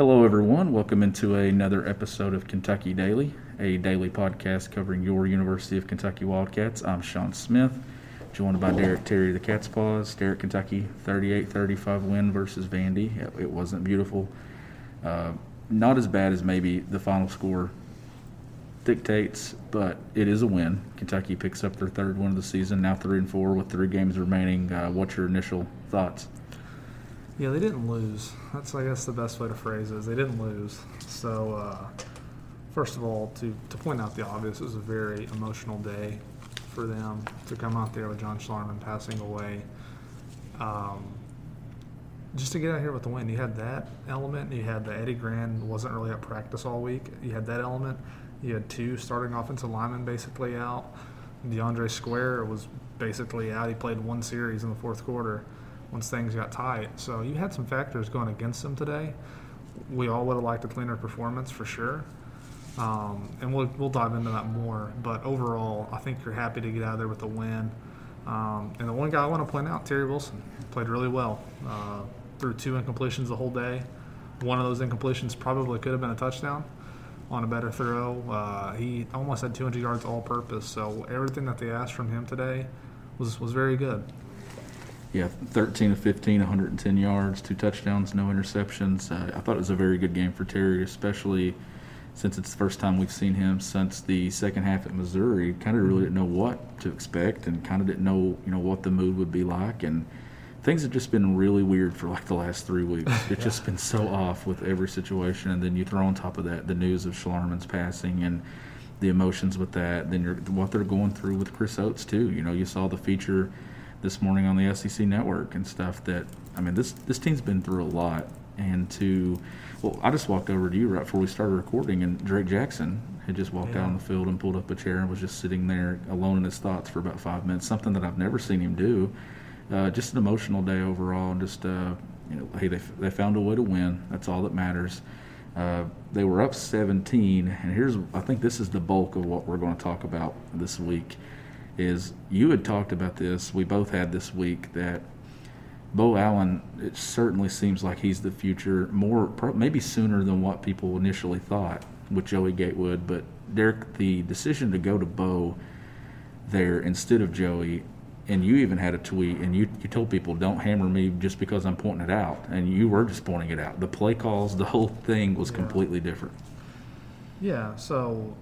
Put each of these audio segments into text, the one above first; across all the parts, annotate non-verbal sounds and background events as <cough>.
Hello, everyone. Welcome into another episode of Kentucky Daily, a daily podcast covering your University of Kentucky Wildcats. I'm Sean Smith, joined by Derek Terry, the Cat's Paws. Derek, Kentucky 38 35 win versus Vandy. It, wasn't beautiful. Uh, not as bad as maybe the final score dictates, but it is a win. Kentucky picks up their third win of the season, now 3 and 4 with three games remaining. Uh, what's your initial thoughts? Yeah, they didn't lose. That's I guess the best way to phrase it is they didn't lose. So uh, first of all, to, to point out the obvious, it was a very emotional day for them to come out there with John Schlarman passing away. Um, just to get out here with the win, you had that element. You had the Eddie Grand wasn't really at practice all week. You had that element. You had two starting offensive linemen basically out. DeAndre Square was basically out. He played one series in the fourth quarter once things got tight. So you had some factors going against them today. We all would have liked a cleaner performance for sure. Um, and we'll, we'll dive into that more. But overall, I think you're happy to get out of there with a win. Um, and the one guy I want to point out, Terry Wilson, played really well. Uh, threw two incompletions the whole day. One of those incompletions probably could have been a touchdown on a better throw. Uh, he almost had 200 yards all purpose. So everything that they asked from him today was, was very good yeah, 13 of 15, 110 yards, two touchdowns, no interceptions. Uh, I thought it was a very good game for Terry, especially since it's the first time we've seen him since the second half at Missouri. Kind of really didn't know what to expect, and kind of didn't know you know what the mood would be like, and things have just been really weird for like the last three weeks. <laughs> It's yeah. just been so off with every situation, and then you throw on top of that the news of Schlarman's passing and the emotions with that. Then you're what they're going through with Chris Oats too. You know, you saw the feature this morning on the SEC network and stuff that I mean this this team's been through a lot. And to well I just walked over to you right before we started recording and Drake Jackson had just walked yeah. out on the field and pulled up a chair and was just sitting there alone in his thoughts for about five minutes something that I've never seen him do. Uh, just an emotional day overall and just uh, you know hey they, they found a way to win. That's all that matters. Uh, they were up 17 and here's I think this is the bulk of what we're going to talk about this week is you had talked about this. We both had this week that Beau Allen. It certainly seems like he's the future, more maybe sooner than what people initially thought with Joey Gatewood. But Derek, the decision to go to Beau there instead of Joey, and you even had a tweet, and you, you told people don't hammer me just because I'm pointing it out, and you were just pointing it out. The play calls, the whole thing was yeah. completely different. Yeah. So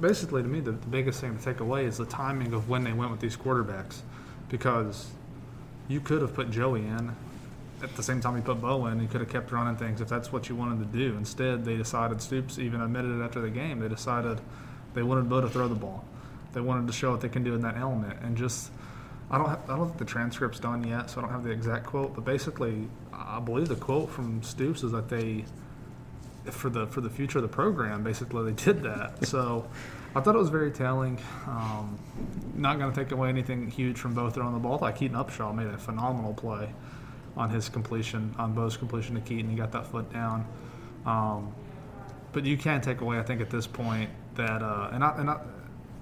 basically, to me, the, the biggest thing to take away is the timing of when they went with these quarterbacks, because you could have put Joey in at the same time you put Beau in. You could have kept running things if that's what you wanted to do. Instead, they decided. Stoops even admitted it after the game. They decided they wanted Beau to throw the ball. They wanted to show what they can do in that element, and just. I don't. Have, I don't think the transcript's done yet, so I don't have the exact quote. But basically, I believe the quote from Stoops is that they for the for the future of the program. Basically, they did that. <laughs> So I thought it was very telling. Um, not going to take away anything huge from both throwing the ball. I thought Keaton Upshaw made a phenomenal play on his completion, on Beau's completion to Keaton. He got that foot down. Um, but you can take away, I think, at this point that, uh, and, I, and I,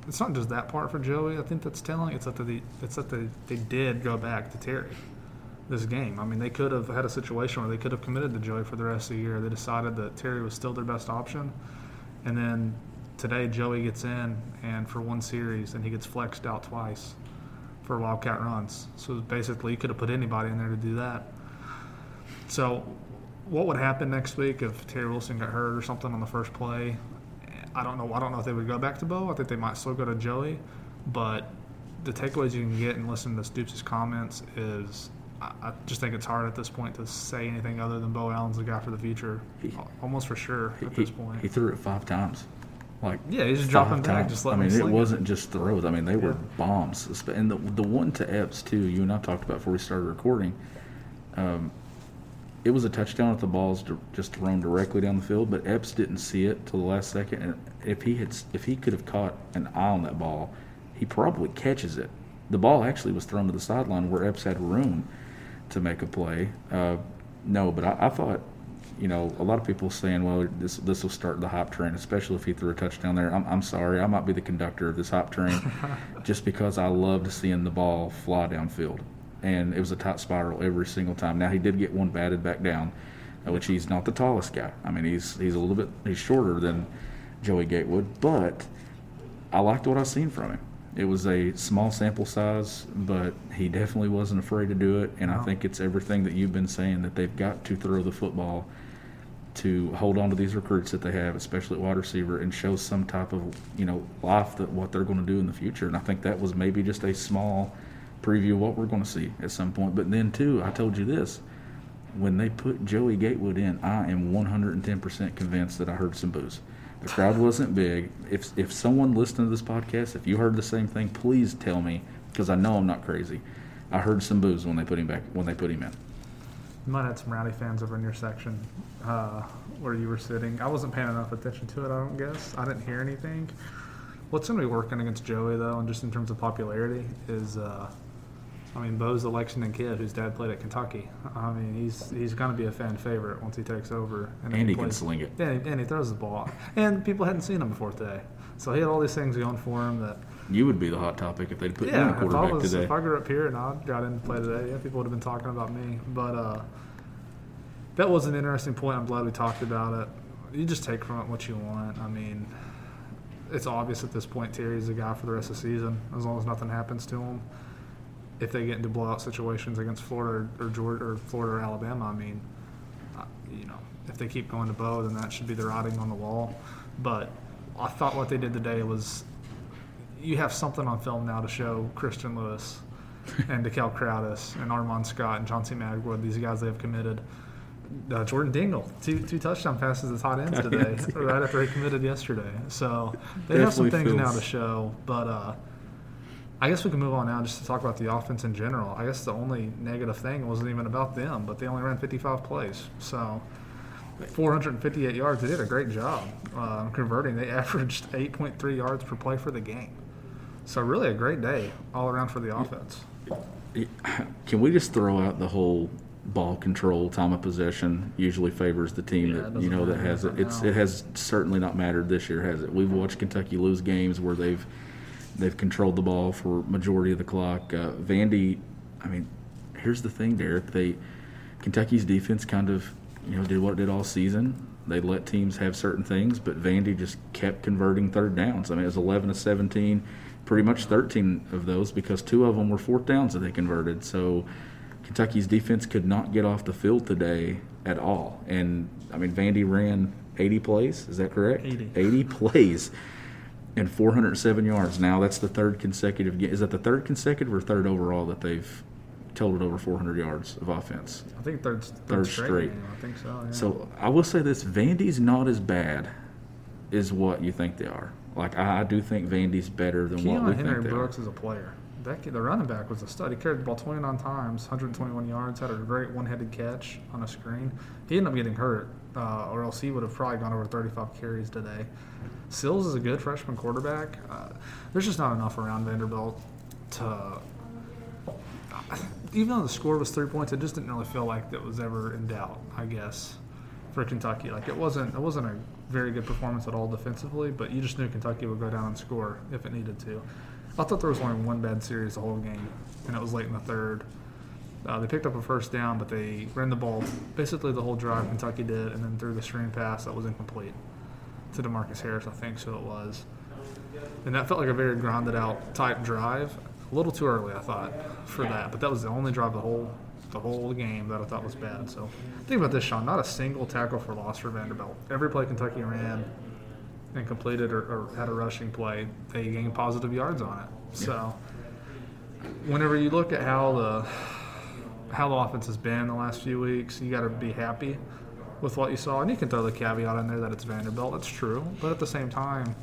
it's not just that part for Joey. I think that's telling. It's that they, it's that they, they did go back to Terry this game. I mean, they could have had a situation where they could have committed to Joey for the rest of the year. They decided that Terry was still their best option, and then today Joey gets in and for one series, and he gets flexed out twice for wildcat runs. So basically, you could have put anybody in there to do that. So, what would happen next week if Terry Wilson got hurt or something on the first play? I don't know. I don't know if they would go back to Beau. I think they might still go to Joey, but the takeaways you can get and listen to Stoops' comments is I, just think it's hard at this point to say anything other than Beau Allen's the guy for the future, He- almost for sure at he, this point. he threw it five times. Like yeah, he's just dropping back, times. just I mean, it wasn't just throws. I mean, they were Yeah. bombs. And the the one to Epps too. You and I talked about before we started recording. Um, it was a touchdown if the ball's just thrown directly down the field, but Epps didn't see it till the last second. And if he had, if he could have caught an eye on that ball, he probably catches it. The ball actually was thrown to the sideline where Epps had room to make a play. Uh, no, but I, I thought, you know, a lot of people saying, well, this this will start the hop train, especially if he threw a touchdown there. I'm, I'm sorry, I might be the conductor of this hop train, <laughs> just because I loved seeing the ball fly downfield, and it was a tight spiral every single time. Now he did get one batted back down, uh, which he's not the tallest guy. I mean, he's he's a little bit he's shorter than Joey Gatewood, but I liked what I've seen from him. It was a small sample size, but he definitely wasn't afraid to do it. And I think it's everything that you've been saying that they've got to throw the football to hold on to these recruits that they have, especially at wide receiver, and show some type of you know life that what they're going to do in the future. And I think that was maybe just a small preview of what we're going to see at some point. But then too, I told you this: when they put Joey Gatewood in, I am 110% convinced that I heard some boos. The crowd wasn't big. If if someone listening to this podcast, if you heard the same thing, please tell me because I know I'm not crazy. I heard some boos when they put him back when they put him in. You might have some rowdy fans over in your section uh, where you were sitting. I wasn't paying enough attention to it, I don't guess. I didn't hear anything. What's going to be working against Joey, though, and just in terms of popularity, is uh, I mean, Beau's the Lexington kid whose dad played at Kentucky. I mean, he's he's going to be a fan favorite once he takes over. And he can plays- sling it. Yeah, and he throws the ball. And people hadn't seen him before today. So he had all these things going for him that You would be the hot topic if they'd put you in yeah, a if I quarterback was, today. if I grew up here and I got in to play today, yeah, people would have been talking about me. But uh, that was an interesting point. I'm glad we talked about it. You just take from it what you want. I mean, it's obvious at this point Terry's the guy for the rest of the season, as long as nothing happens to him. If they get into blowout situations against Florida or, or Georgia or Florida or Alabama, I mean, uh, you know, if they keep going to Beau, then that should be the writing on the wall. But I thought what they did today was you have something on film now to show Christian Lewis and DeKel Crowdus and Armand Scott and John C. Magwood, these guys they have committed. Uh, Jordan Dingle, two, two touchdown passes as hot ends <laughs> today, right after he committed yesterday. So they have some Definitely things now to show. But uh, I guess we can move on now just to talk about the offense in general. I guess the only negative thing wasn't even about them, but they only ran 55 plays. So 458 yards. They did a great job uh, converting. They <laughs> averaged 8.3 yards per play for the game. So really a great day all around for the offense. Can we just throw out the whole ball control, time of possession usually favors the team Yeah, that you know that has it. right It's now. it has certainly not mattered this year, has it? We've watched Kentucky lose games where they've they've controlled the ball for majority of the clock. Uh, Vandy, I mean, here's the thing, Derek. They Kentucky's defense kind of you know did what it did all season. They let teams have certain things, but Vandy just kept converting third downs. I mean, it was 11 to 17, pretty much 13 of those because two of them were fourth downs that they converted. So Kentucky's defense could not get off the field today at all. And I mean, Vandy ran 80 plays. Is that correct? 80. 80 plays and 407 yards. Now that's the third consecutive. Is that the third consecutive or third overall that they've totaled over 400 yards of offense? I think third, third, Third straight. straight. I think so. Yeah. So I will say this: Vandy's not as bad as what you think they are. Like I, I do think Vandy's better than what we Keyon think Henry they Brooks are. is a player. That kid, the running back was a stud. He carried the ball 29 times, 121 yards, had a great one-headed catch on a screen. He ended up getting hurt, uh, or else he would have probably gone over 35 carries today. Seals is a good freshman quarterback. Uh, there's just not enough around Vanderbilt to. Even though the score was three points, it just didn't really feel like that was ever in doubt. I guess for Kentucky, like it wasn't. It wasn't a very good performance at all defensively, but you just knew Kentucky would go down and score if it needed to. I thought there was only one bad series the whole game, and it was late in the third. Uh, they picked up a first down, but they ran the ball basically the whole drive. Kentucky did, and then threw the screen pass that was incomplete to Demarcus Harris, I think so it was. And that felt like a very grounded out type drive. A little too early, I thought, for that. But that was the only drive the whole the whole game that I thought was bad. So think about this, Sean. Not a single tackle for loss for Vanderbilt. Every play Kentucky ran and completed or, or had a rushing play, they gained positive yards on it. So whenever you look at how the how the offense has been the last few weeks. You got to be happy with what you saw, and you can throw the caveat in there that it's Vanderbilt. That's true, but at the same time,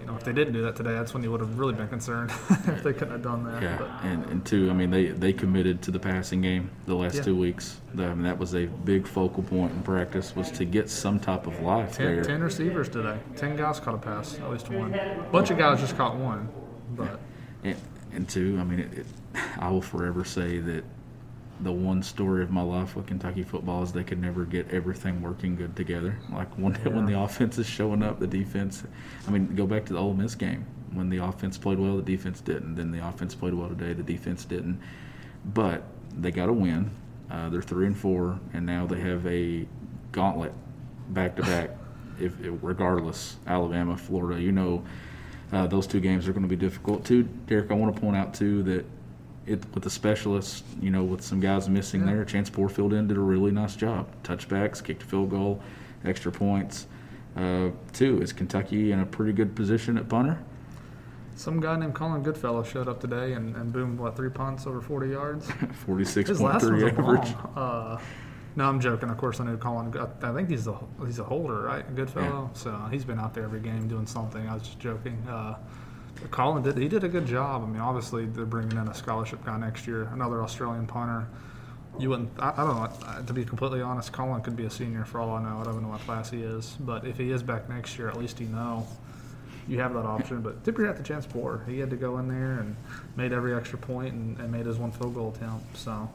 you know, if they didn't do that today, that's when you would have really been concerned <laughs> if they couldn't have done that. Yeah, But and, and two, I mean, they, they committed to the passing game the last Yeah. two weeks. I mean, that was a big focal point in practice was to get some type of life ten, there. 10 receivers today. Ten guys caught a pass, at least one. A bunch of guys just caught one, but And, and two, I mean, it, it, I will forever say that the one story of my life with Kentucky football is they could never get everything working good together. Like when <laughs> when the offense is showing up, the defense. I mean, go back to the Ole Miss game when the offense played well, the defense didn't. Then the offense played well today, the defense didn't. But they got a win. Uh, they're three and four, and now they have a gauntlet back to back. If if- regardless, Alabama, Florida, you know, uh, those two games are going to be difficult too. Derek, I want to point out too that it with the specialists, you know, with some guys missing Yeah. there, Chance Porfield in did a really nice job. Touchbacks, kicked a field goal, extra points. Uh, two is Kentucky in a pretty good position at punter. some guy named Colin Goodfellow showed up today and, and boomed what three punts over 40 yards. <laughs> Forty-six His point last three one's a average. Uh, no, I'm joking. Of course, I know Colin. I think he's a he's a holder, right? Good fellow. So he's been out there every game doing something. I was just joking. Uh, Colin did he did a good job. I mean, obviously they're bringing in a scholarship guy next year, another Australian punter. You wouldn't. I, I don't know. To be completely honest, Colin could be a senior for all I know. I don't even know what class he is. But if he is back next year, at least you know you have that option. But Tipper had the chance for. He had to go in there and made every extra point and, and made his one field goal attempt. So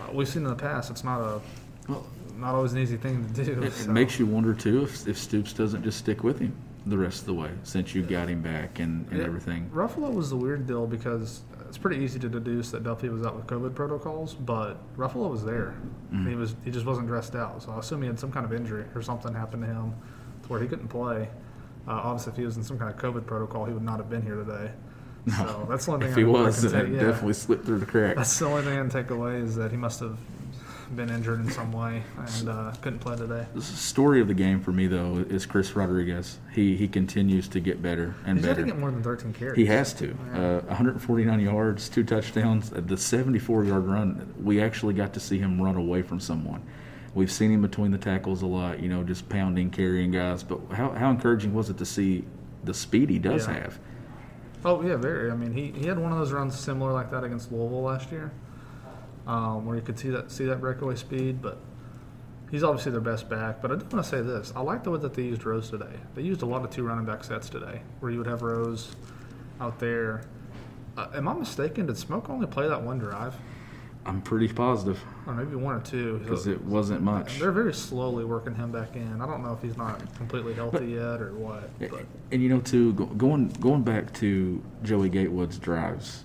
uh, we've seen in the past it's not a Well, not always an easy thing to do. It, it so. makes you wonder too if, if Stoops doesn't just stick with him the rest of the way since you got him back and, and Yeah. everything. Ruffolo was the weird deal because it's pretty easy to deduce that Duffy was out with COVID protocols, but Ruffolo was there. Mm-hmm. He was he just wasn't dressed out, so I assume he had some kind of injury or something happened to him to where he couldn't play. Uh, obviously, if he was in some kind of COVID protocol, he would not have been here today. <laughs> So that's the only thing. If he I, I was, can take, it yeah. definitely slipped through the cracks. That's the only thing I can take away is that he must have been injured in some way and uh, couldn't play today. The story of the game for me though is Chris Rodriguez. He he continues to get better and He's got to better. get more than 13 carries. He has to. Uh, 149 yards, two touchdowns. Uh, The 74 yard run, we actually got to see him run away from someone. We've seen him between the tackles a lot, you know, just pounding, carrying guys. But how, how encouraging was it to see the speed he does Yeah. have? Oh yeah, very. I mean, he, he had one of those runs similar like that against Louisville last year, um, where you could see that see that breakaway speed. But he's obviously their best back. But I do want to say this: I like the way that they used Rose today. They used a lot of two running back sets today, where you would have Rose out there. Uh, am I mistaken? Did Smoke only play that one drive, I'm pretty positive or maybe one or two? because it wasn't much. They're very slowly working him back in. I don't know if he's not completely healthy yet or what. But And you know, too, going going back to Joey Gatewood's drives,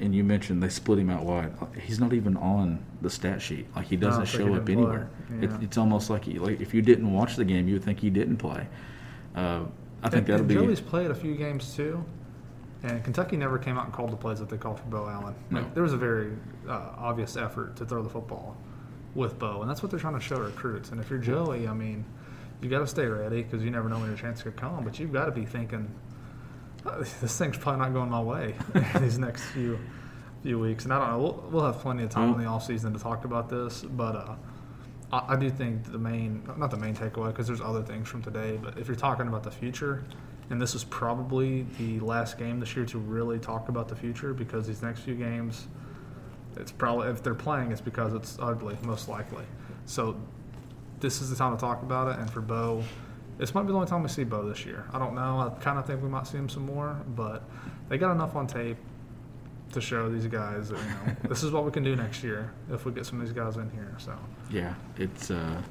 and you mentioned they split him out wide. He's not even on the stat sheet. Like he doesn't show up anywhere. It, it's almost like, he, like if you didn't watch the game, you would think he didn't play. Uh, I think and, that'll and be. Joey's played a few games too, and Kentucky never came out and called the plays that they called for Beau Allen. No. There was a very uh, obvious effort to throw the football with Beau, and that's what they're trying to show recruits. And if you're Joey, I mean, you got to stay ready because you never know when your chance could come. But you've got to be thinking, "Oh, <laughs> this thing's probably not going my way <laughs> these next few few weeks. And I don't know. We'll, we'll have plenty of time in the off season to talk about this, but. Uh, I I do think the main, not the main takeaway, because there's other things from today, but if you're talking about the future, and this is probably the last game this year to really talk about the future, because these next few games, it's probably, if they're playing, it's because it's ugly, most likely. So this is the time to talk about it, and for Beau, this might be the only time we see Beau this year. I don't know. I kind of think we might see him some more, but they got enough on tape to show these guys that, you know, this is what we can do next year if we get some of these guys in here, so. Yeah, it's. Uh,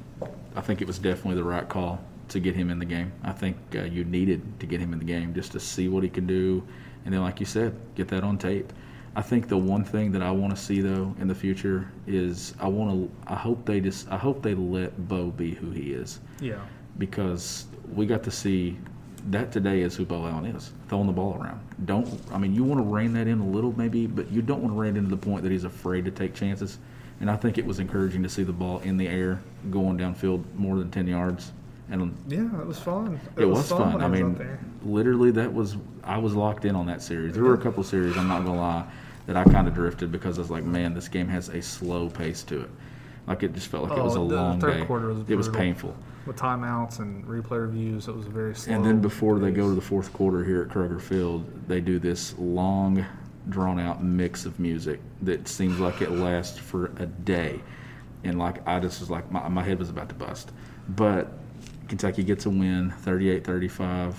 I think it was definitely the right call to get him in the game. I think uh, you needed to get him in the game just to see what he can do, and then, like you said, get that on tape. I think the one thing that I want to see though in the future is I want to. I hope they just. I hope they let Beau be who he is Yeah. Because we got to see that today is who Beau Allen is, throwing the ball around. Don't I mean you want to rein that in a little maybe, but you don't want to rein it into the point that he's afraid to take chances. And I think it was encouraging to see the ball in the air going downfield more than ten yards. And Yeah, it was fun. it, was, fun. when I was mean, literally that was I was locked in on that series. There were a couple of series I'm not gonna lie that I kind of drifted because I was like, man, this game has a slow pace to it. Like it just felt like it was oh, a Oh, the long third day. quarter was it was painful. With timeouts and replay reviews, it was very slow. And then before they go to the fourth quarter here at Kroger Field, they do this long, drawn out mix of music that seems like it lasts for a day. And like I just was like my, my head was about to bust. But Kentucky gets a win, 38-35.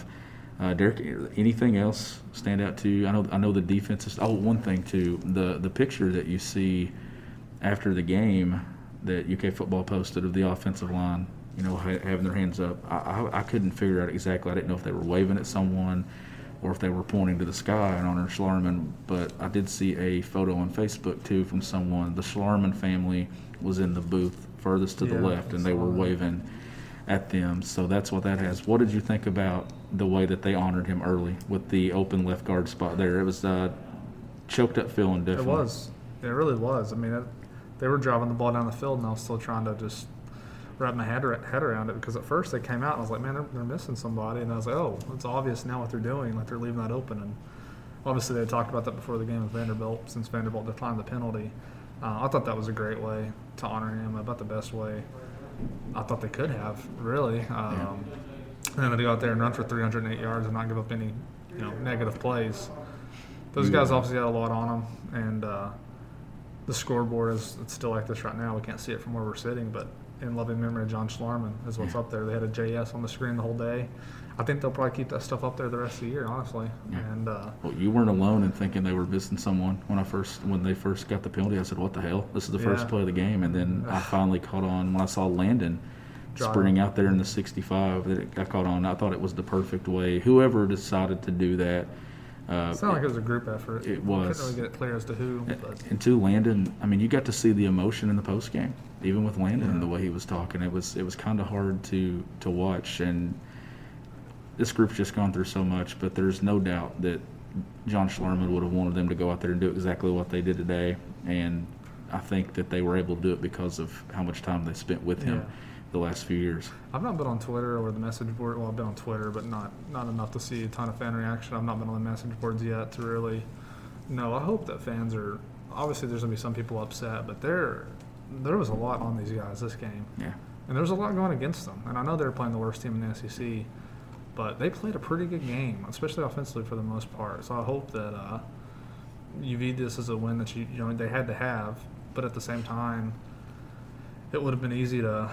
Uh, Derek, anything else stand out to you? I know I know the defense is. Oh, one thing too, the the picture that you see after the game that UK football posted of the offensive line, you know, ha- having their hands up. I, I, I couldn't figure out exactly. I didn't know if they were waving at someone or if they were pointing to the sky in honor of Schlarman. But I did see a photo on Facebook too from someone. The Schlarman family was in the booth furthest to the left, and they were waving at them. So that's what that has. What did you think about the way that they honored him early with the open left guard spot there? It was uh, choked up feeling Different. It was. It really was. I mean, it, they were driving the ball down the field, and I was still trying to just wrap my head, head around it because at first they came out, and I was like, man, they're, they're missing somebody. And I was like, oh, it's obvious now what they're doing. Like, they're leaving that open. And obviously, they talked about that before the game with Vanderbilt, since Vanderbilt declined the penalty. Uh, I thought that was a great way to honor him, about the best way I thought they could have, really. Um, And then to go out there and run for 308 yards and not give up any, you know, negative plays. Those guys obviously had a lot on them, and uh, the scoreboard is it's still like this right now. We can't see it from where we're sitting, but in loving memory of John Schlarman is what's up there. They had a JS on the screen the whole day. I think they'll probably keep that stuff up there the rest of the year, honestly. Yeah. And uh, Well, you weren't alone in thinking they were missing someone when I first when they first got the penalty. I said, "What the hell? This is the first Yeah. play of the game." And then I <sighs> finally caught on when I saw Landon Driving. sprinting out there in the 65. That it- I caught on. I thought it was the perfect way. Whoever decided to do that. Uh, it sounded like it was a group effort. It I was. couldn't really get it clear as to who, but and two, Landon, I mean, you got to see the emotion in the post game, even with Landon and the way he was talking. It was it was kind of hard to to watch, and this group's just gone through so much. But there's no doubt that John Schlarman would have wanted them to go out there and do exactly what they did today, and I think that they were able to do it because of how much time they spent with him Yeah. The last few years. I've not been on Twitter or the message board. Well, I've been on Twitter, but not not enough to see a ton of fan reaction. I've not been on the message boards yet to really know. I hope that fans are. Obviously, there's gonna be some people upset, but there there was a lot on these guys this game, Yeah. and there was a lot going against them. And I know they're playing the worst team in the SEC, but they played a pretty good game, especially offensively for the most part. So I hope that uh, you view this as a win that you you know they had to have, but at the same time, it would have been easy to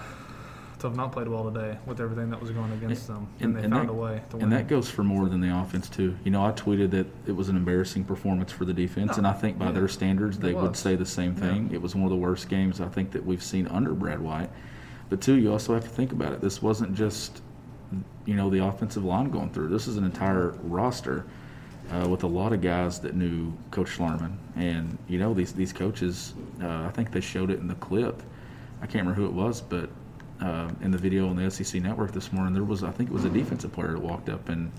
to have not played well today with everything that was going against them, and, they found that, a way to win. And that goes for more than the offense too. You know, I tweeted that it was an embarrassing performance for the defense, No, and I think by yeah, their standards, they would say the same thing. It was one of the worst games I think that we've seen under Brad White. But two, you also have to think about it. This wasn't just you know the offensive line going through. This is an entire roster. Uh, with a lot of guys that knew Coach Schlarman, and you know these these coaches. Uh, I think they showed it in the clip. I can't remember who it was, but uh, in the video on the SEC network this morning, there was I think it was a defensive player that walked up and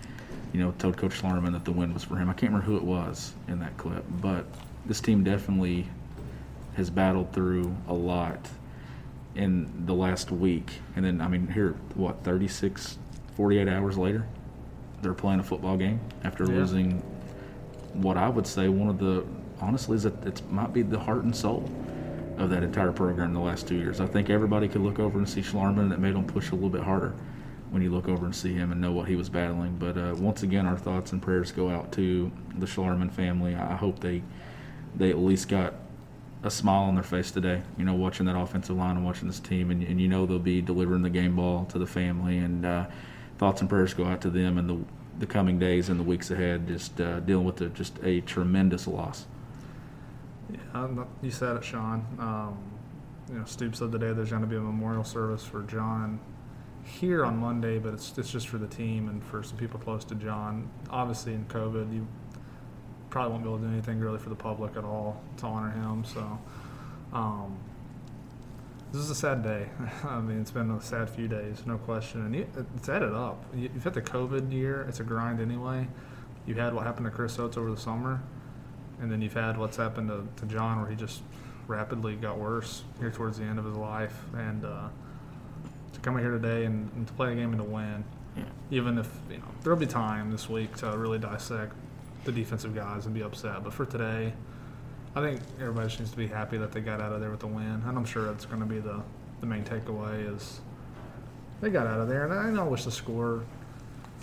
you know told Coach Schlarman that the win was for him. I can't remember who it was in that clip, but this team definitely has battled through a lot in the last week. And then I mean here what 36 48 hours later, they're playing a football game after Yeah. losing what I would say one of the honestly is that it might be the heart and soul of that entire program in the last two years. I think everybody could look over and see Schlarman, and it made them push a little bit harder when you look over and see him and know what he was battling. But uh, once again, our thoughts and prayers go out to the Schlarman family. I hope they they at least got a smile on their face today. You know, watching that offensive line and watching this team, and, and you know they'll be delivering the game ball to the family. And uh, thoughts and prayers go out to them in the the coming days and the weeks ahead. Just uh, dealing with the, just a tremendous loss. Yeah, you said it, Sean. Um, you know, Stoop said today there's going to be a memorial service for John here on Monday, but it's it's just for the team and for some people close to John. Obviously, in COVID, you probably won't be able to do anything really for the public at all to honor him. So, um, this is a sad day. <laughs> I mean, it's been a sad few days, no question. And you, it's added up. You- You've had the COVID year; it's a grind anyway. You had what happened to Chris Oats over the summer, and then you've had what's happened to, to John, where he just rapidly got worse here towards the end of his life. And uh, to come here today and, and to play a game and to win, Yeah. even if you know there'll be time this week to really dissect the defensive guys and be upset. But for today, I think everybody just needs to be happy that they got out of there with a win, and I'm sure that's going to be the the main takeaway is they got out of there. And I know wish the score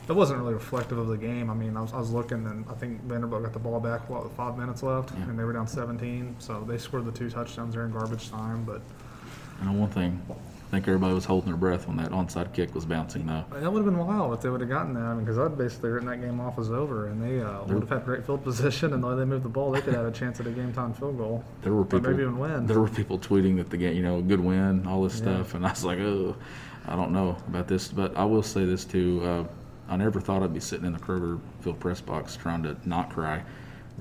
it wasn't really reflective of the game. I mean, I was, I was looking, and I think Vanderbilt got the ball back what, with five minutes left, Yeah. and they were down 17. So they scored the two touchdowns there in garbage time. But And one thing, I think everybody was holding their breath when that onside kick was bouncing though. that would have been wild if they would have gotten that. I mean, because I'd basically written that game off as over, and they uh, would have had great field <laughs> position, and the way they moved the ball, they could have had a chance at a game time field goal. There were people. maybe even win. There were people tweeting that the game, you know, good win, all this Yeah. stuff, and I was like, oh, I don't know about this, but I will say this too. Uh, I never thought I'd be sitting in the Kroger Field press box trying to not cry.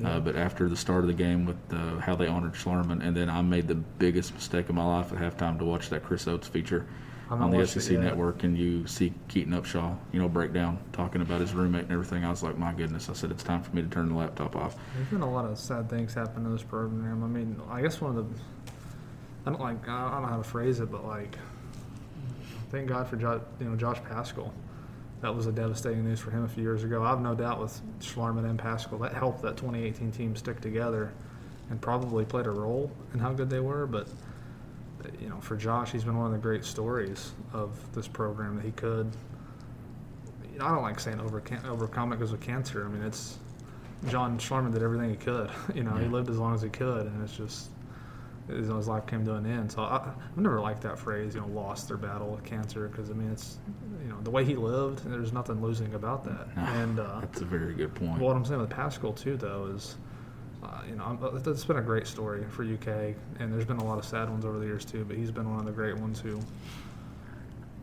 Uh, but after the start of the game with uh, how they honored Schlarman, and then I made the biggest mistake of my life at halftime to watch that Chris Oats feature on the it SEC network, and you see Keaton Upshaw, you know, break down talking about his roommate and everything. I was like, my goodness! I said it's time for me to turn the laptop off. There's been a lot of sad things happen to this program. I mean, I guess one of the I don't like I don't know how to phrase it, but like thank God for jo- you know Josh Paschal. That was a devastating news for him a few years ago. I have no doubt with Schlarman and Paschal that helped that 2018 team stick together, and probably played a role in how good they were. But you know, for Josh, he's been one of the great stories of this program that he could. You know, I don't like saying over overcome it because of cancer. I mean, it's John Schlarman did everything he could. <laughs> You know, he lived as long as he could, and it's just his, his life came to an end. So I, I've never liked that phrase. You know, lost their battle with cancer because I mean, it's you know the way he lived. There's nothing losing about that. And uh, That's a very good point. what I'm saying with Paschal too, though, is uh, you know I'm- it's been a great story for UK, and there's been a lot of sad ones over the years too. But he's been one of the great ones who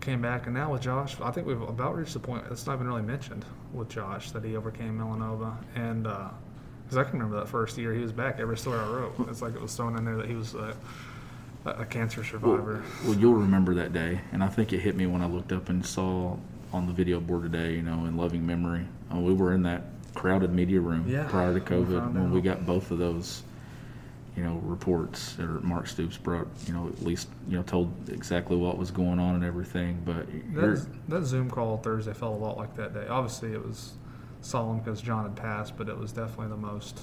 came back, and now with Josh, I think we've about reached the point. It's not even really mentioned with Josh that he overcame melanoma, and because I can remember that first year he was back. Every story I wrote, it's like it was thrown in there that he was a, a cancer survivor. Well, you'll remember that day, and I think it hit me when I looked up and saw on the video board today, you know, in loving memory. Uh, we were in that crowded media room Yeah, prior to COVID when we got both of those, you know, reports. Or Mark Stoops brought, you know, at least you know told exactly what was going on and everything. But That, that Zoom call Thursday felt a lot like that day. Obviously, it was solemn because John had passed, but it was definitely the most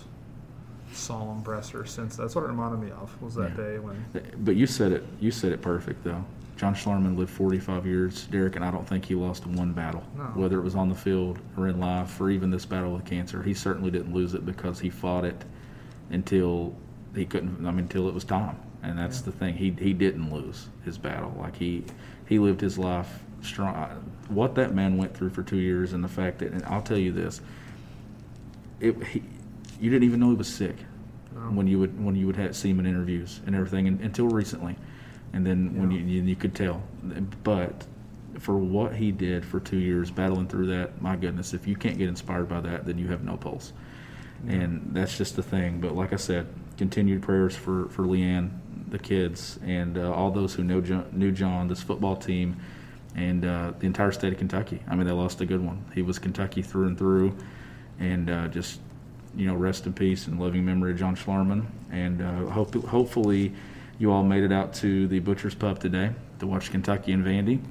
solemn presser since. That's what it reminded me of. Was that Yeah. day when But you said it. You said it perfect, though. John Schlarman lived 45 years. Derek and I don't think he lost one battle, No. whether it was on the field or in life, or even this battle with cancer. He certainly didn't lose it because he fought it until he couldn't. I mean, until it was time. And that's the thing. He he didn't lose his battle. Like he he lived his life strong. What that man went through for two years, and the fact that, and I'll tell you this, it he, you didn't even know he was sick when you would when you would have, see him in interviews and everything and, until recently, and then when you, you you could tell. But for what he did for two years, battling through that, my goodness, if you can't get inspired by that, then you have no pulse. And that's just the thing. But like I said, continued prayers for for Leanne, the kids, and uh, all those who know John, knew John, this football team, and uh, the entire state of Kentucky. I mean, they lost a good one. He was Kentucky through and through, and uh, just you know, rest in peace and loving memory of John Schlarman. And uh, hope, hopefully, you all made it out to the Butcher's Pub today to watch Kentucky and Vandy.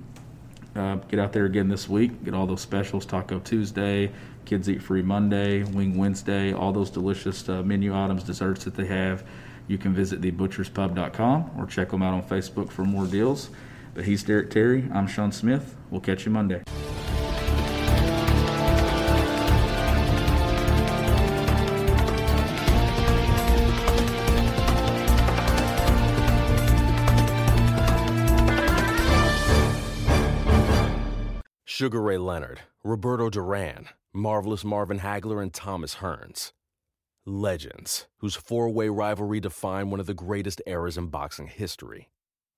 Uh, get out there again this week. Get all those specials: Taco Tuesday, Kids Eat Free Monday, Wing Wednesday. All those delicious uh, menu items, desserts that they have. You can visit thebutcherspub.com or check them out on Facebook for more deals. But he's Derek Terry. I'm Sean Smith. We'll catch you Monday. Sugar Ray Leonard, Roberto Duran, Marvelous Marvin Hagler, and Thomas Hearns. Legends, whose four way rivalry defined one of the greatest eras in boxing history.